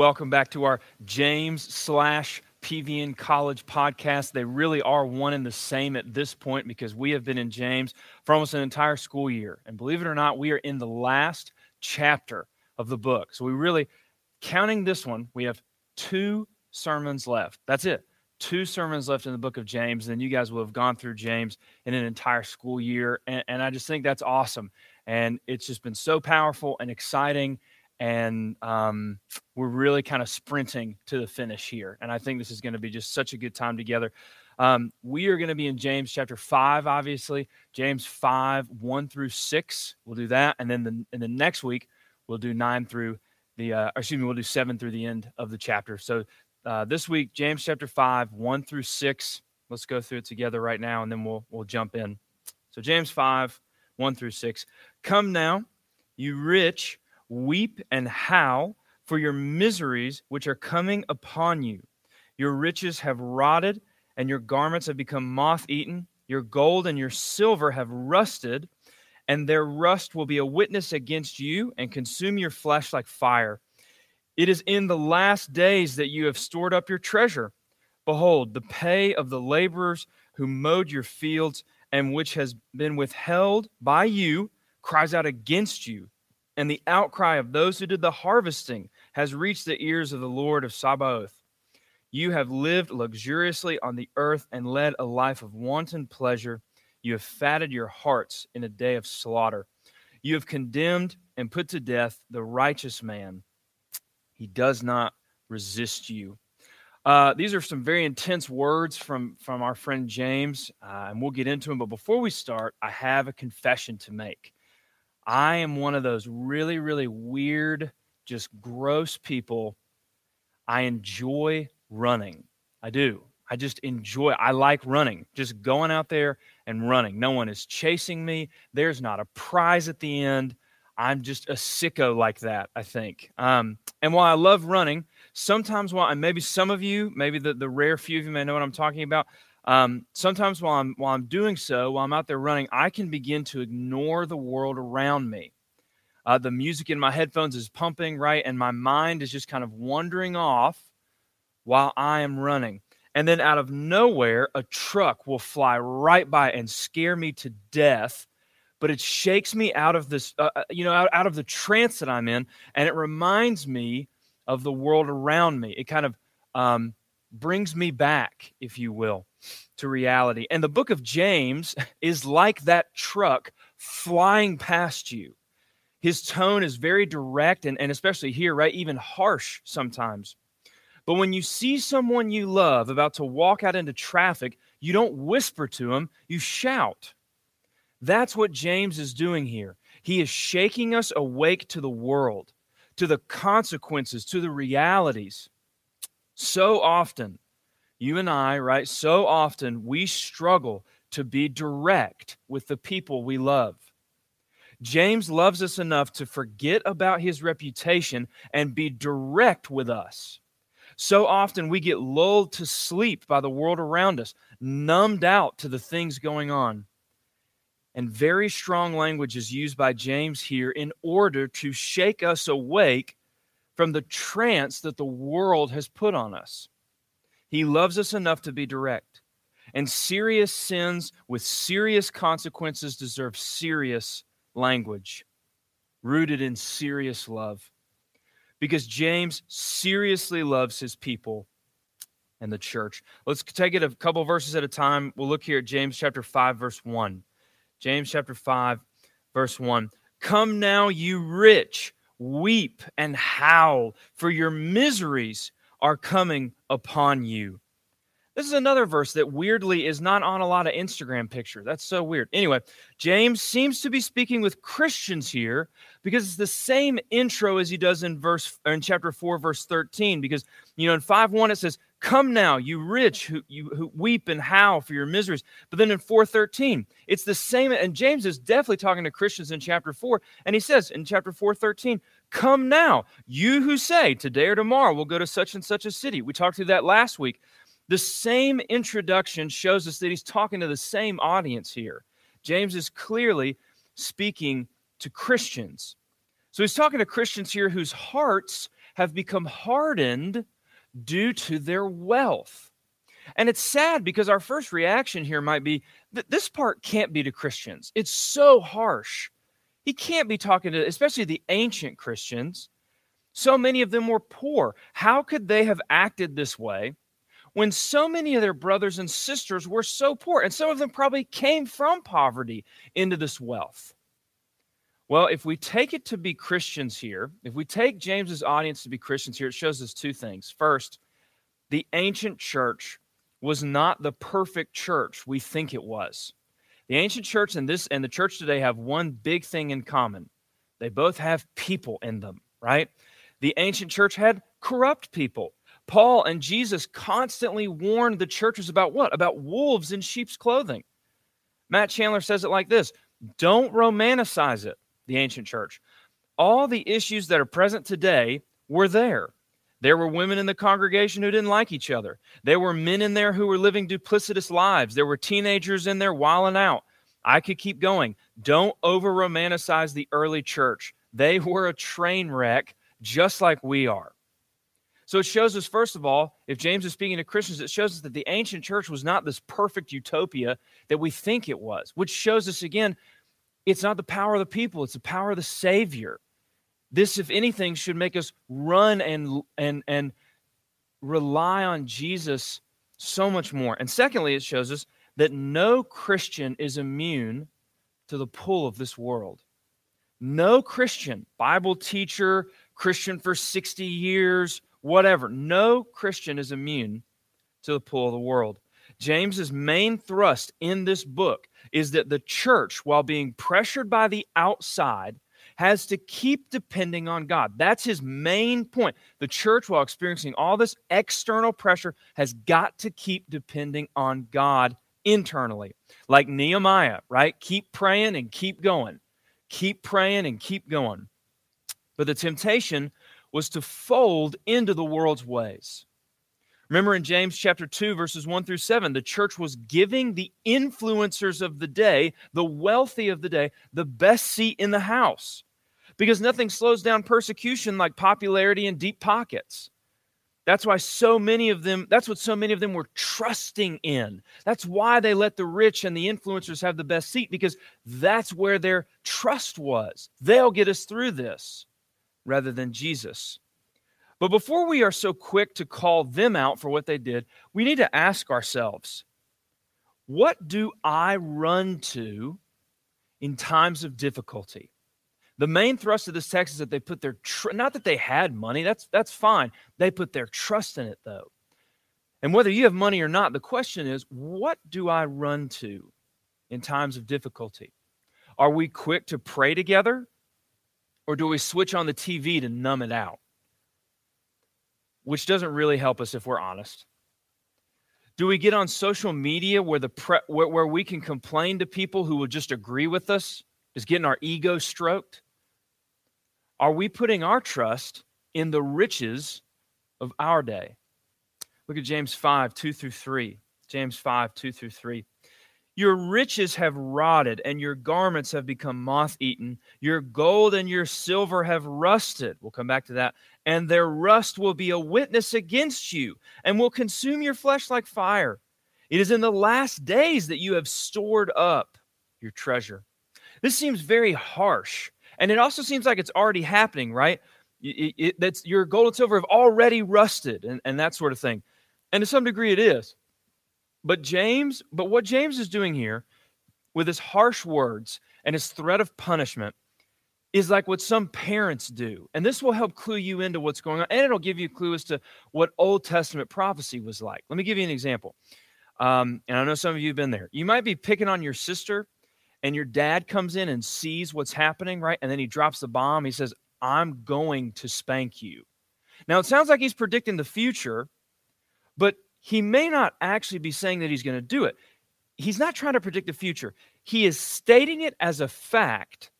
welcome back to our James slash PVN College podcast. They really are one and the same at this point because we have been in James for almost an entire school year. And believe it or not, we are in the last chapter of the book. So we really, counting this one, we have two sermons left. That's it. Two sermons left in the book of James. And then you guys will have gone through James in an entire school year. And, and I just think that's awesome. And it's just been so powerful and exciting and um, we're really kind of sprinting to the finish here. And I think this is going to be just such a good time together. Um, we are going to be in James chapter 5, obviously. James 5, 1 through 6. We'll do that. And then the, in the next week, we'll do 9 through the, uh, excuse me, we'll do 7 through the end of the chapter. So uh, this week, James chapter 5, 1 through 6. Let's go through it together right now, and then we'll, we'll jump in. So James 5, 1 through 6. Come now, you rich Weep and howl for your miseries which are coming upon you. Your riches have rotted, and your garments have become moth eaten. Your gold and your silver have rusted, and their rust will be a witness against you and consume your flesh like fire. It is in the last days that you have stored up your treasure. Behold, the pay of the laborers who mowed your fields and which has been withheld by you cries out against you and the outcry of those who did the harvesting has reached the ears of the Lord of Sabaoth. You have lived luxuriously on the earth and led a life of wanton pleasure. You have fatted your hearts in a day of slaughter. You have condemned and put to death the righteous man. He does not resist you. Uh, these are some very intense words from, from our friend James, uh, and we'll get into them. But before we start, I have a confession to make. I am one of those really, really weird, just gross people. I enjoy running. I do. I just enjoy. I like running. Just going out there and running. No one is chasing me. There's not a prize at the end. I'm just a sicko like that, I think. Um, and while I love running, sometimes while and maybe some of you, maybe the, the rare few of you may know what I'm talking about. Um, sometimes while I'm while I'm doing so, while I'm out there running, I can begin to ignore the world around me. Uh, the music in my headphones is pumping, right, and my mind is just kind of wandering off while I am running. And then out of nowhere, a truck will fly right by and scare me to death. But it shakes me out of this, uh, uh you know, out, out of the trance that I'm in, and it reminds me of the world around me. It kind of um, brings me back, if you will to reality. And the book of James is like that truck flying past you. His tone is very direct and, and especially here, right? Even harsh sometimes. But when you see someone you love about to walk out into traffic, you don't whisper to him, you shout. That's what James is doing here. He is shaking us awake to the world, to the consequences, to the realities. So often, you and I, right, so often we struggle to be direct with the people we love. James loves us enough to forget about his reputation and be direct with us. So often we get lulled to sleep by the world around us, numbed out to the things going on. And very strong language is used by James here in order to shake us awake from the trance that the world has put on us. He loves us enough to be direct. And serious sins with serious consequences deserve serious language, rooted in serious love. Because James seriously loves his people and the church. Let's take it a couple verses at a time. We'll look here at James chapter 5, verse 1. James chapter 5, verse 1. Come now, you rich, weep and howl, for your miseries are coming upon you. This is another verse that weirdly is not on a lot of Instagram pictures. That's so weird. Anyway, James seems to be speaking with Christians here because it's the same intro as he does in verse in chapter 4 verse 13 because you know in 5:1 it says Come now, you rich who you who weep and howl for your miseries. But then in 413, it's the same. And James is definitely talking to Christians in chapter 4. And he says in chapter 413, Come now, you who say, Today or tomorrow we'll go to such and such a city. We talked through that last week. The same introduction shows us that he's talking to the same audience here. James is clearly speaking to Christians. So he's talking to Christians here whose hearts have become hardened due to their wealth. And it's sad because our first reaction here might be that this part can't be to Christians. It's so harsh. He can't be talking to, especially the ancient Christians. So many of them were poor. How could they have acted this way when so many of their brothers and sisters were so poor? And some of them probably came from poverty into this wealth. Well, if we take it to be Christians here, if we take James's audience to be Christians here, it shows us two things. First, the ancient church was not the perfect church we think it was. The ancient church and this and the church today have one big thing in common. They both have people in them, right? The ancient church had corrupt people. Paul and Jesus constantly warned the churches about what? About wolves in sheep's clothing. Matt Chandler says it like this Don't romanticize it the ancient church. All the issues that are present today were there. There were women in the congregation who didn't like each other. There were men in there who were living duplicitous lives. There were teenagers in there wilding out. I could keep going. Don't over romanticize the early church. They were a train wreck just like we are. So it shows us, first of all, if James is speaking to Christians, it shows us that the ancient church was not this perfect utopia that we think it was, which shows us again it's not the power of the people, it's the power of the Savior. This, if anything, should make us run and and and rely on Jesus so much more. And secondly, it shows us that no Christian is immune to the pull of this world. No Christian, Bible teacher, Christian for 60 years, whatever, no Christian is immune to the pull of the world. James's main thrust in this book is that the church, while being pressured by the outside, has to keep depending on God. That's his main point. The church, while experiencing all this external pressure, has got to keep depending on God internally. Like Nehemiah, right? Keep praying and keep going. Keep praying and keep going. But the temptation was to fold into the world's ways. Remember in James chapter 2, verses 1 through 7, the church was giving the influencers of the day, the wealthy of the day, the best seat in the house. Because nothing slows down persecution like popularity and deep pockets. That's why so many of them, that's what so many of them were trusting in. That's why they let the rich and the influencers have the best seat, because that's where their trust was. They'll get us through this rather than Jesus. But before we are so quick to call them out for what they did, we need to ask ourselves what do I run to in times of difficulty? The main thrust of this text is that they put their tr- not that they had money, that's that's fine. They put their trust in it though. And whether you have money or not, the question is, what do I run to in times of difficulty? Are we quick to pray together or do we switch on the TV to numb it out? Which doesn't really help us if we're honest? Do we get on social media where the pre- where, where we can complain to people who will just agree with us? Is getting our ego stroked? Are we putting our trust in the riches of our day? Look at James 5, 2 through 3. James 5, 2 through 3. Your riches have rotted, and your garments have become moth eaten. Your gold and your silver have rusted. We'll come back to that. And their rust will be a witness against you and will consume your flesh like fire. It is in the last days that you have stored up your treasure. This seems very harsh. And it also seems like it's already happening, right? It, it, that's your gold and silver have already rusted and, and that sort of thing. And to some degree, it is. But James, but what James is doing here with his harsh words and his threat of punishment is like what some parents do. And this will help clue you into what's going on. And it'll give you a clue as to what Old Testament prophecy was like. Let me give you an example. Um, and I know some of you have been there. You might be picking on your sister, and your dad comes in and sees what's happening, right? And then he drops the bomb. He says, I'm going to spank you. Now, it sounds like he's predicting the future, but he may not actually be saying that he's going to do it. He's not trying to predict the future. He is stating it as a fact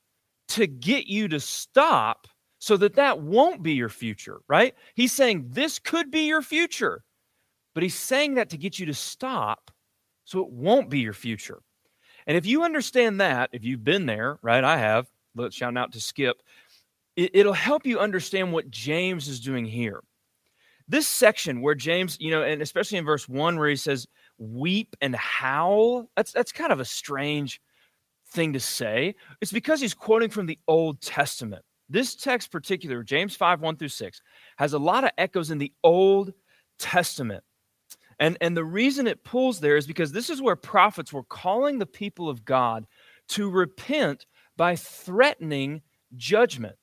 to get you to stop so that that won't be your future, right? He's saying this could be your future, but he's saying that to get you to stop so it won't be your future. And if you understand that, if you've been there, right? I have, let's shout out to Skip. it, it'll help you understand what James is doing here. This section where James, you know, and especially in verse one where he says, weep and howl, that's that's kind of a strange thing to say. It's because he's quoting from the Old Testament. This text, particular, James 5, 1 through 6, has a lot of echoes in the Old Testament. And, and the reason it pulls there is because this is where prophets were calling the people of God to repent by threatening judgment.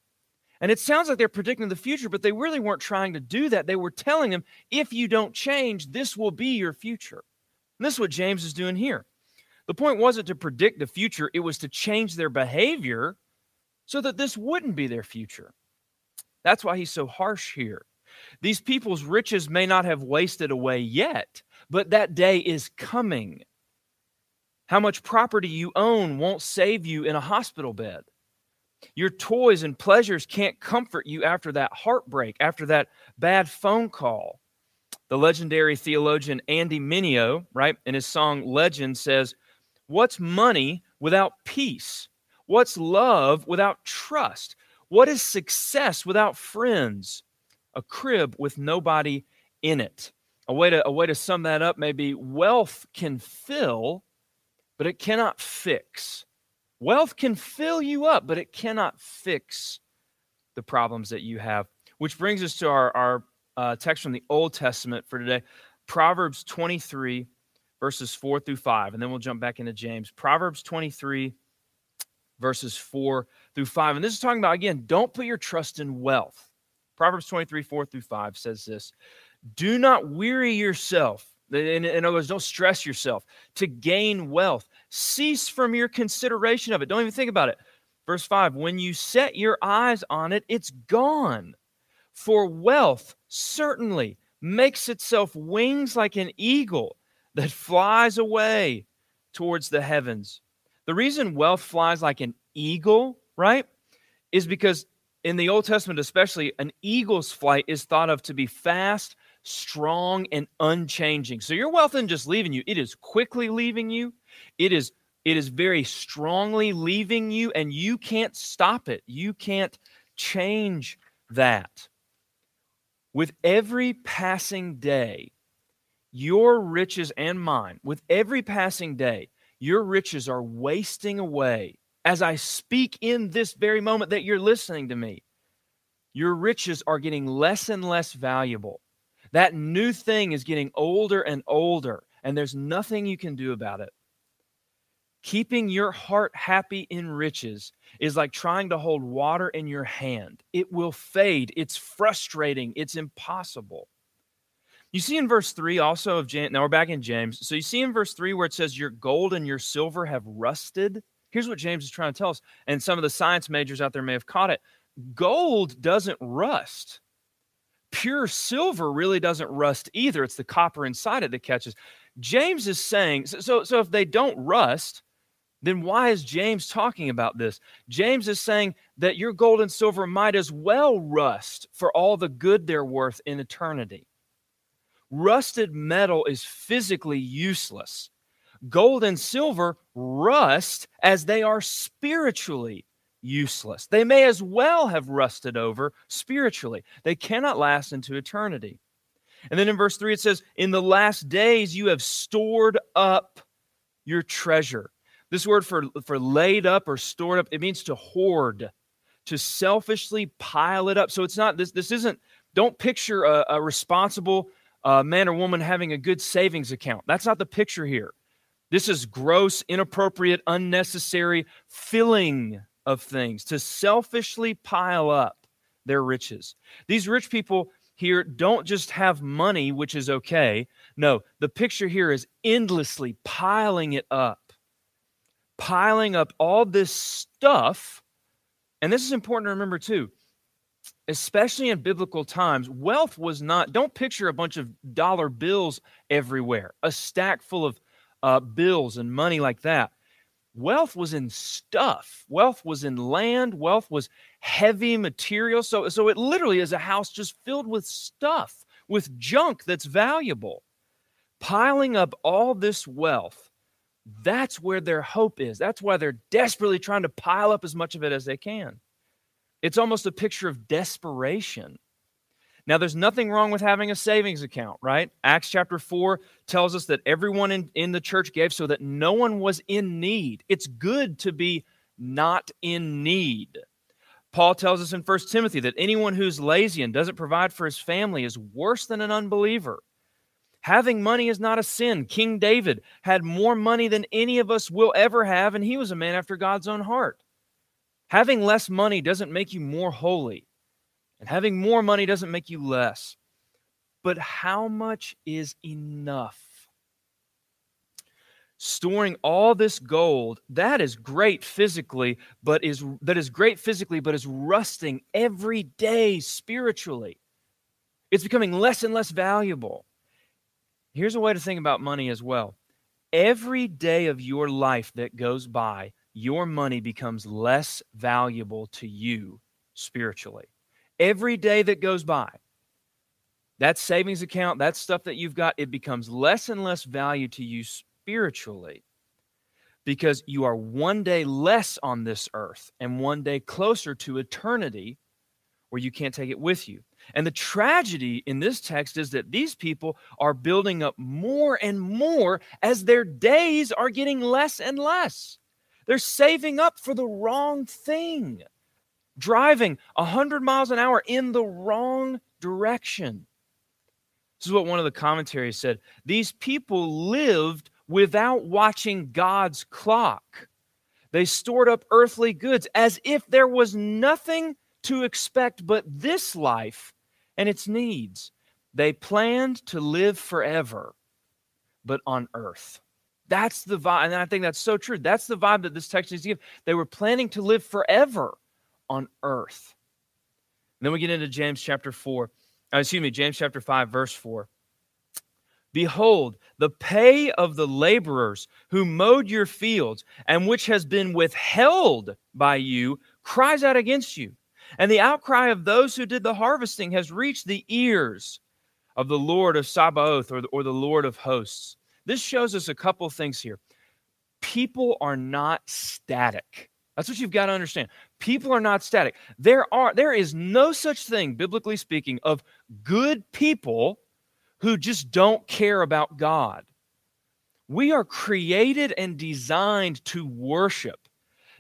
And it sounds like they're predicting the future, but they really weren't trying to do that. They were telling them, if you don't change, this will be your future. And this is what James is doing here. The point wasn't to predict the future, it was to change their behavior so that this wouldn't be their future. That's why he's so harsh here. These people's riches may not have wasted away yet, but that day is coming. How much property you own won't save you in a hospital bed. Your toys and pleasures can't comfort you after that heartbreak, after that bad phone call. The legendary theologian Andy Mineo, right, in his song Legend says, What's money without peace? What's love without trust? What is success without friends? A crib with nobody in it. A way to, a way to sum that up may be wealth can fill, but it cannot fix. Wealth can fill you up, but it cannot fix the problems that you have. Which brings us to our, our uh, text from the Old Testament for today Proverbs 23, verses 4 through 5. And then we'll jump back into James. Proverbs 23, verses 4 through 5. And this is talking about, again, don't put your trust in wealth. Proverbs 23, 4 through 5 says this Do not weary yourself. In, in other words, don't stress yourself to gain wealth. Cease from your consideration of it. Don't even think about it. Verse 5 When you set your eyes on it, it's gone. For wealth certainly makes itself wings like an eagle that flies away towards the heavens. The reason wealth flies like an eagle, right, is because in the Old Testament, especially, an eagle's flight is thought of to be fast, strong, and unchanging. So your wealth isn't just leaving you, it is quickly leaving you. It is it is very strongly leaving you, and you can't stop it. You can't change that. With every passing day, your riches and mine, with every passing day, your riches are wasting away. As I speak in this very moment that you're listening to me, your riches are getting less and less valuable. That new thing is getting older and older, and there's nothing you can do about it. Keeping your heart happy in riches is like trying to hold water in your hand. It will fade. It's frustrating. It's impossible. You see in verse 3 also of James, now we're back in James. So you see in verse 3 where it says, Your gold and your silver have rusted. Here's what James is trying to tell us, and some of the science majors out there may have caught it. Gold doesn't rust. Pure silver really doesn't rust either. It's the copper inside it that catches. James is saying, so, so if they don't rust, then why is James talking about this? James is saying that your gold and silver might as well rust for all the good they're worth in eternity. Rusted metal is physically useless. Gold and silver rust as they are spiritually useless. They may as well have rusted over spiritually. They cannot last into eternity. And then in verse 3 it says, In the last days you have stored up your treasure this word for, for laid up or stored up, it means to hoard, to selfishly pile it up. So it's not, this, this isn't, don't picture a, a responsible uh, man or woman having a good savings account. That's not the picture here. This is gross, inappropriate, unnecessary filling of things, to selfishly pile up their riches. These rich people here don't just have money, which is okay. No, the picture here is endlessly piling it up piling up all this stuff. And this is important to remember too, especially in biblical times. Wealth was not, don't picture a bunch of dollar bills everywhere, a stack full of uh, bills and money like that. Wealth was in stuff. Wealth was in land. Wealth was heavy material. So, so it literally is a house just filled with stuff, with junk that's valuable. Piling up all this wealth that's where their hope is. That's why they're desperately trying to pile up as much of it as they can. It's almost a picture of desperation. Now, there's nothing wrong with having a savings account, right? Acts chapter 4 tells us that everyone in, in the church gave so that no one was in need. It's good to be not in need. Paul tells us in 1 Timothy that anyone who's lazy and doesn't provide for his family is worse than an unbeliever. Having money is not a sin. King David had more money than any of us will ever have, and he was a man after God's own heart. Having less money doesn't make you more holy, and having more money doesn't make you less. But how much is enough? storing all this gold that is great physically but is that is great physically but is rusting every day spiritually it's becoming less and less valuable Here's a way to think about money as well. Every day of your life that goes by, your money becomes less valuable to you spiritually. Every day that goes by, that savings account, that stuff that you've got, it becomes less and less value to you spiritually because you are one day less on this earth and one day closer to eternity where you can't take it with you. And the tragedy in this text is that these people are building up more and more as their days are getting less and less. They're saving up for the wrong thing, driving 100 miles an hour in the wrong direction. This is what one of the commentaries said. These people lived without watching God's clock. They stored up earthly goods as if there was nothing to expect but this life and its needs. They planned to live forever, but on earth. That's the vibe. And I think that's so true. That's the vibe that this text is giving. They were planning to live forever on earth. And then we get into James chapter 4. Uh, excuse me, James chapter 5, verse 4. Behold, the pay of the laborers who mowed your fields and which has been withheld by you cries out against you. And the outcry of those who did the harvesting has reached the ears of the Lord of Sabaoth or the, or the Lord of hosts. This shows us a couple things here. People are not static. That's what you've got to understand. People are not static. There are there is no such thing biblically speaking of good people who just don't care about God. We are created and designed to worship.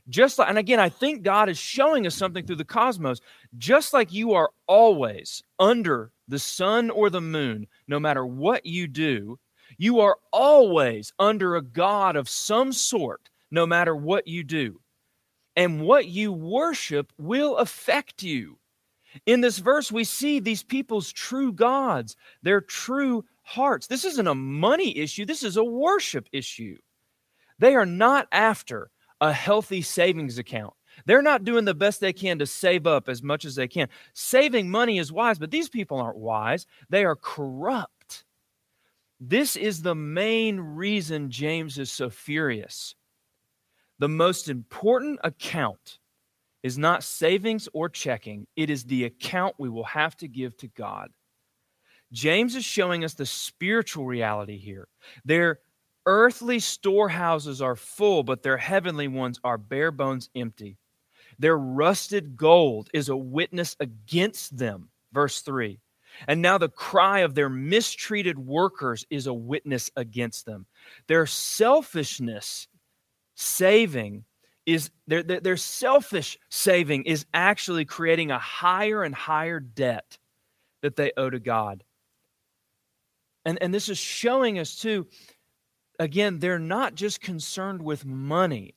Just like, and again, I think God is showing us something through the cosmos. Just like you are always under the sun or the moon, no matter what you do, you are always under a God of some sort, no matter what you do. And what you worship will affect you. In this verse, we see these people's true gods, their true hearts. This isn't a money issue, this is a worship issue. They are not after a healthy savings account. They're not doing the best they can to save up as much as they can. Saving money is wise, but these people aren't wise. They are corrupt. This is the main reason James is so furious. The most important account is not savings or checking, it is the account we will have to give to God. James is showing us the spiritual reality here. Their earthly storehouses are full, but their heavenly ones are bare bones empty. Their rusted gold is a witness against them. Verse 3. And now the cry of their mistreated workers is a witness against them. Their selfishness saving is their, their, their, selfish saving is actually creating a higher and higher debt that they owe to God. And, and this is showing us too again, they're not just concerned with money.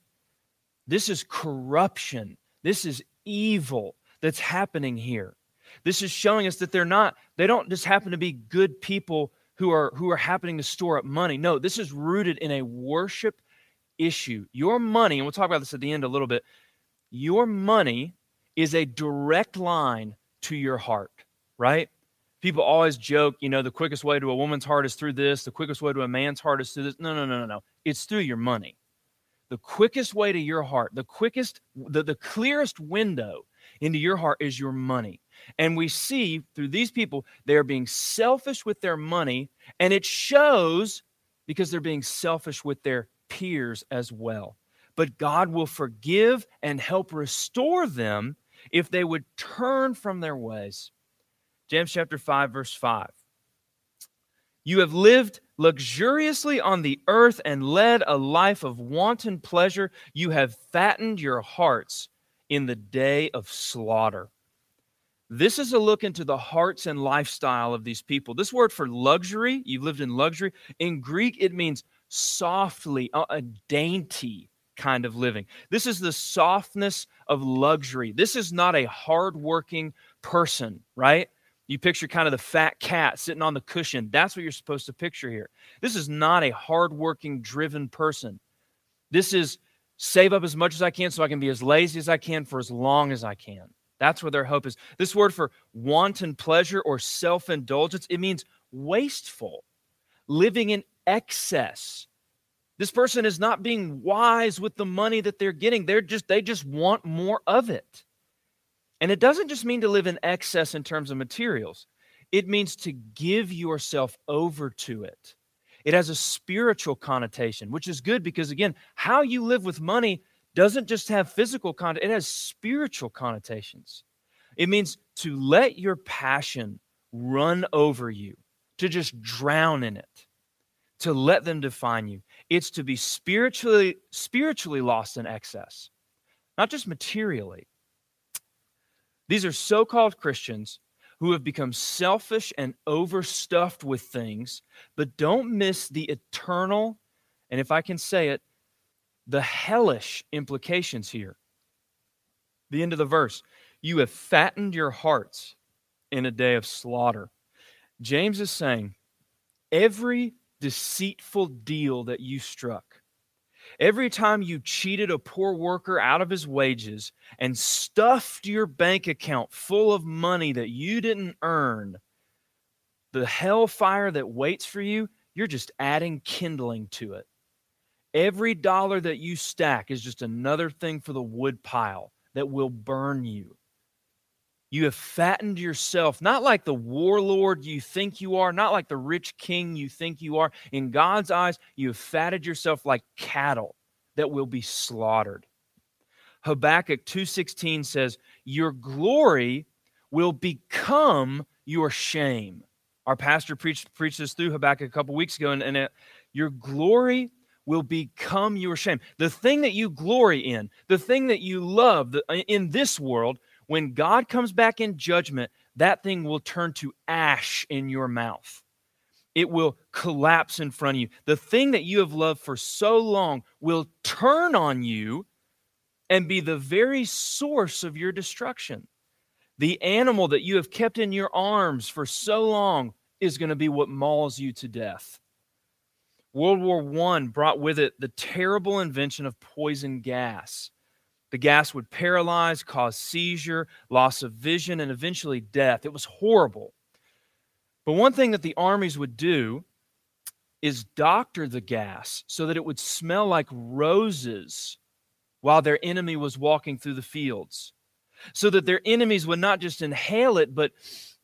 This is corruption. This is evil that's happening here. This is showing us that they're not, they don't just happen to be good people who are who are happening to store up money. No, this is rooted in a worship issue. Your money, and we'll talk about this at the end a little bit, your money is a direct line to your heart, right? people always joke, you know, the quickest way to a woman's heart is through this, the quickest way to a man's heart is through this. No, no, no, no, no. It's through your money. The quickest way to your heart, the quickest, the, the clearest window into your heart is your money. And we see through these people, they are being selfish with their money, and it shows because they're being selfish with their peers as well. But God will forgive and help restore them if they would turn from their ways. James chapter 5, verse 5. You have lived luxuriously on the earth and led a life of wanton pleasure. You have fattened your hearts in the day of slaughter. This is a look into the hearts and lifestyle of these people. This word for luxury, you've lived in luxury, in Greek, it means softly, uh, a dainty kind of living. This is the softness of luxury. This is not a hardworking person, right? You picture kind of the fat cat sitting on the cushion. That's what you're supposed to picture here. This is not a hardworking, driven person. This is save up as much as I can so I can be as lazy as I can for as long as I can. That's where their hope is. This word for wanton pleasure or self indulgence, it means wasteful, living in excess. This person is not being wise with the money that they're getting. They're just they just want more of it. And it doesn't just mean to live in excess in terms of materials, it means to give yourself over to it. It has a spiritual connotation, which is good because, again, how you live with money doesn't just have physical content, it has spiritual connotations. It means to let your passion run over you, to just drown in it, to let them define you. It's to be spiritually spiritually lost in excess, not just materially. These are so called Christians who have become selfish and overstuffed with things, but don't miss the eternal, and if I can say it, the hellish implications here. The end of the verse you have fattened your hearts in a day of slaughter. James is saying every deceitful deal that you struck, Every time you cheated a poor worker out of his wages and stuffed your bank account full of money that you didn't earn, the hellfire that waits for you, you're just adding kindling to it. Every dollar that you stack is just another thing for the wood pile that will burn you. You have fattened yourself, not like the warlord you think you are, not like the rich king you think you are. In God's eyes, you have fatted yourself like cattle that will be slaughtered. Habakkuk 2:16 says, "Your glory will become your shame." Our pastor preached preached this through Habakkuk a couple weeks ago, and, and it, your glory will become your shame. The thing that you glory in, the thing that you love in this world when God comes back in judgment, that thing will turn to ash in your mouth. It will collapse in front of you. The thing that you have loved for so long will turn on you and be the very source of your destruction. The animal that you have kept in your arms for so long is going to be what mauls you to death. World War I brought with it the terrible invention of poison gas. The gas would paralyze, cause seizure, loss of vision, and eventually death. It was horrible. But one thing that the armies would do is doctor the gas so that it would smell like roses while their enemy was walking through the fields. So that their enemies would not just inhale it, but,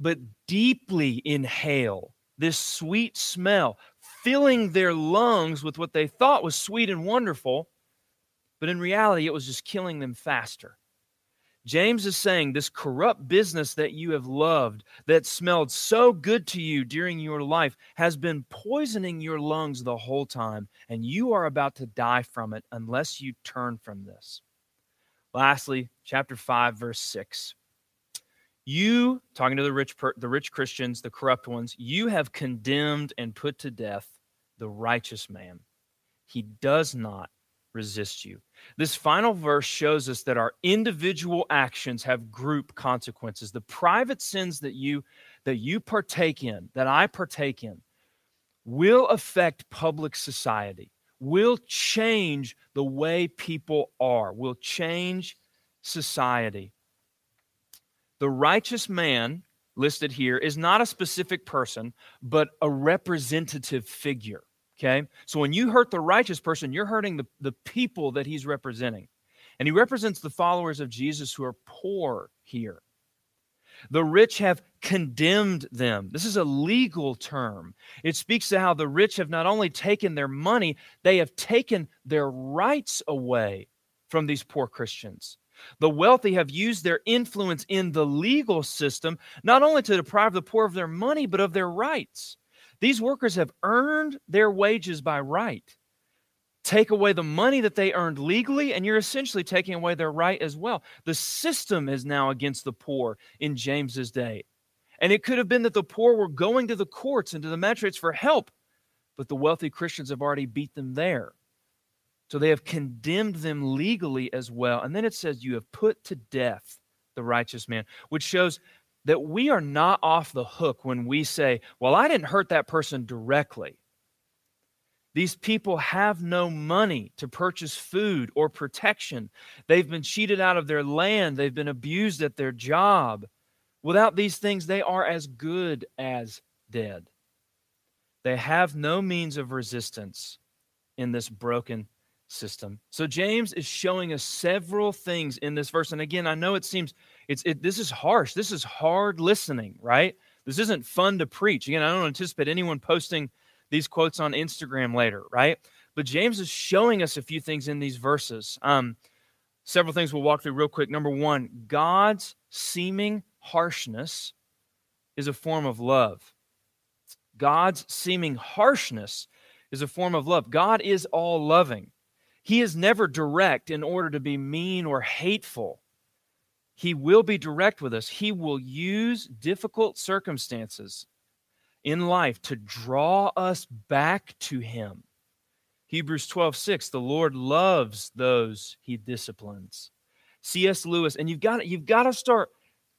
but deeply inhale this sweet smell, filling their lungs with what they thought was sweet and wonderful but in reality, it was just killing them faster. James is saying this corrupt business that you have loved, that smelled so good to you during your life, has been poisoning your lungs the whole time, and you are about to die from it unless you turn from this. Lastly, chapter 5, verse 6. You, talking to the rich, the rich Christians, the corrupt ones, you have condemned and put to death the righteous man. He does not resist you. This final verse shows us that our individual actions have group consequences. The private sins that you that you partake in, that I partake in, will affect public society. Will change the way people are. Will change society. The righteous man listed here is not a specific person, but a representative figure. Okay? So when you hurt the righteous person, you're hurting the, the people that he's representing. And he represents the followers of Jesus who are poor here. The rich have condemned them. This is a legal term. It speaks to how the rich have not only taken their money, they have taken their rights away from these poor Christians. The wealthy have used their influence in the legal system not only to deprive the poor of their money, but of their rights. These workers have earned their wages by right. Take away the money that they earned legally, and you're essentially taking away their right as well. The system is now against the poor in James's day. And it could have been that the poor were going to the courts and to the magistrates for help, but the wealthy Christians have already beat them there. So they have condemned them legally as well. And then it says, You have put to death the righteous man, which shows that we are not off the hook when we say, Well, I didn't hurt that person directly. These people have no money to purchase food or protection. They've been cheated out of their land. They've been abused at their job. Without these things, they are as good as dead. They have no means of resistance in this broken system. So James is showing us several things in this verse. And again, I know it seems it's it, this is harsh. This is hard listening, right? This isn't fun to preach. Again, I don't anticipate anyone posting these quotes on Instagram later, right? But James is showing us a few things in these verses. Um, several things we'll walk through real quick. Number one, God's seeming harshness is a form of love. God's seeming harshness is a form of love. God is all loving. He is never direct in order to be mean or hateful. He will be direct with us. He will use difficult circumstances in life to draw us back to Him. Hebrews 12, 6, the Lord loves those He disciplines. C.S. Lewis, and you've got, you've got to start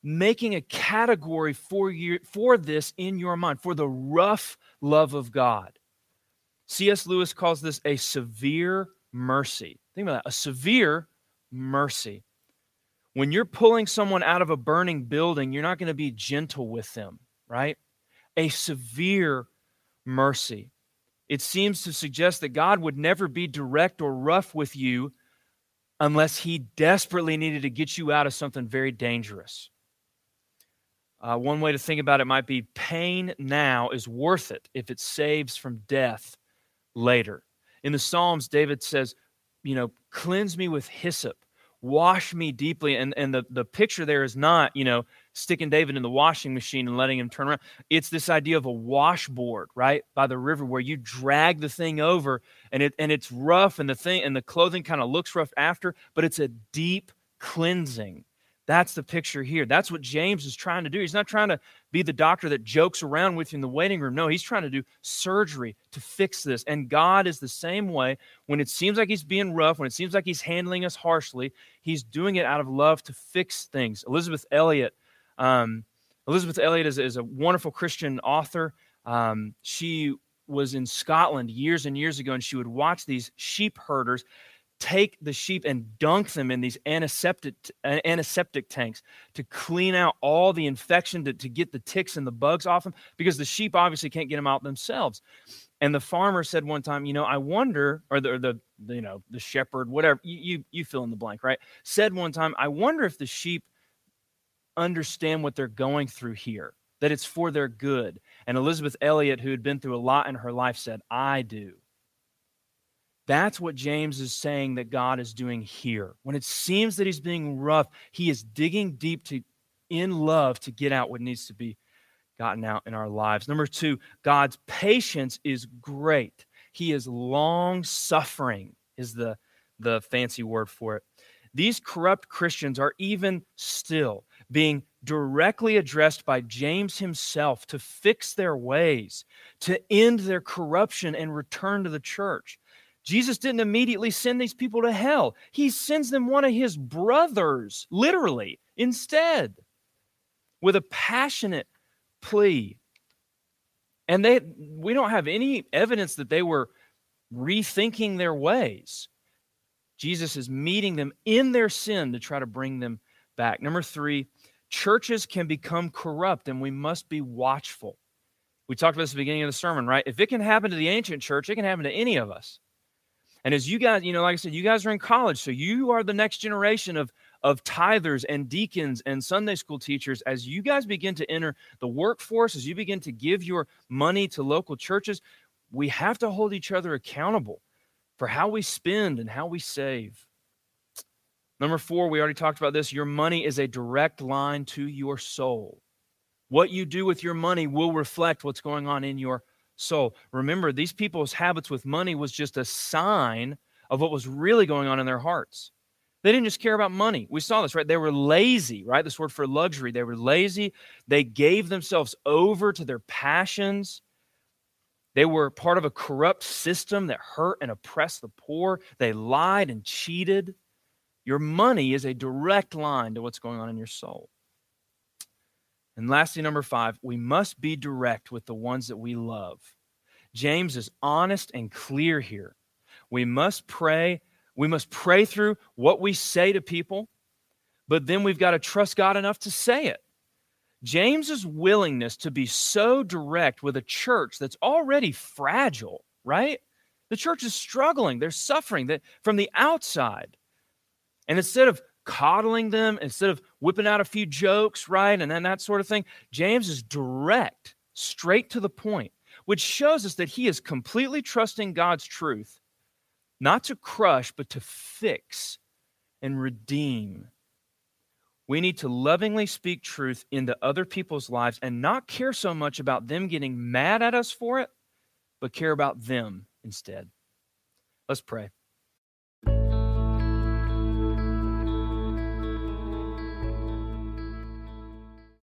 making a category for, you, for this in your mind, for the rough love of God. C.S. Lewis calls this a severe mercy. Think about that a severe mercy. When you're pulling someone out of a burning building, you're not going to be gentle with them, right? A severe mercy. It seems to suggest that God would never be direct or rough with you unless he desperately needed to get you out of something very dangerous. Uh, one way to think about it might be pain now is worth it if it saves from death later. In the Psalms, David says, you know, cleanse me with hyssop, wash me deeply. And, and the, the picture there is not, you know, sticking David in the washing machine and letting him turn around. It's this idea of a washboard, right, by the river where you drag the thing over and it and it's rough and the thing and the clothing kind of looks rough after, but it's a deep cleansing that's the picture here. That's what James is trying to do. He's not trying to be the doctor that jokes around with you in the waiting room. No, he's trying to do surgery to fix this. And God is the same way. When it seems like he's being rough, when it seems like he's handling us harshly, he's doing it out of love to fix things. Elisabeth Elliot, um, Elisabeth Elliot is, is, a wonderful Christian author. Um, she was in Scotland years and years ago, and she would watch these sheep herders take the sheep and dunk them in these antiseptic, uh, antiseptic tanks to clean out all the infection, to, to get the ticks and the bugs off them, because the sheep obviously can't get them out themselves. And the farmer said one time, you know, I wonder, or the, the, the you know, the shepherd, whatever, you, you, you fill in the blank, right? Said one time, I wonder if the sheep understand what they're going through here, that it's for their good. And Elisabeth Elliot, who had been through a lot in her life, said, I do. That's what James is saying that God is doing here. When it seems that he's being rough, he is digging deep to in love to get out what needs to be gotten out in our lives. Number 2, God's patience is great. He is long suffering is the the fancy word for it. These corrupt Christians are even still being directly addressed by James himself to fix their ways, to end their corruption and return to the church. Jesus didn't immediately send these people to hell. He sends them one of his brothers, literally, instead, with a passionate plea. And they we don't have any evidence that they were rethinking their ways. Jesus is meeting them in their sin to try to bring them back. Number 3, churches can become corrupt and we must be watchful. We talked about this at the beginning of the sermon, right? If it can happen to the ancient church, it can happen to any of us. And as you guys, you know, like I said, you guys are in college, so you are the next generation of of tithers and deacons and Sunday school teachers, as you guys begin to enter the workforce, as you begin to give your money to local churches, we have to hold each other accountable for how we spend and how we save. Number four, we already talked about this. Your money is a direct line to your soul. What you do with your money will reflect what's going on in your soul. Remember, these people's habits with money was just a sign of what was really going on in their hearts. They didn't just care about money. We saw this, right? They were lazy, right? This word for luxury. They were lazy. They gave themselves over to their passions. They were part of a corrupt system that hurt and oppressed the poor. They lied and cheated. Your money is a direct line to what's going on in your soul. And lastly, number five, we must be direct with the ones that we love. James is honest and clear here. We must pray. We must pray through what we say to people, but then we've got to trust God enough to say it. James's willingness to be so direct with a church that's already fragile, right? The church is struggling, they're suffering that from the outside. And instead of coddling them instead of whipping out a few jokes, right? And then that sort of thing. James is direct, straight to the point, which shows us that he is completely trusting God's truth, not to crush, but to fix and redeem. We need to lovingly speak truth into other people's lives and not care so much about them getting mad at us for it, but care about them instead. Let's pray.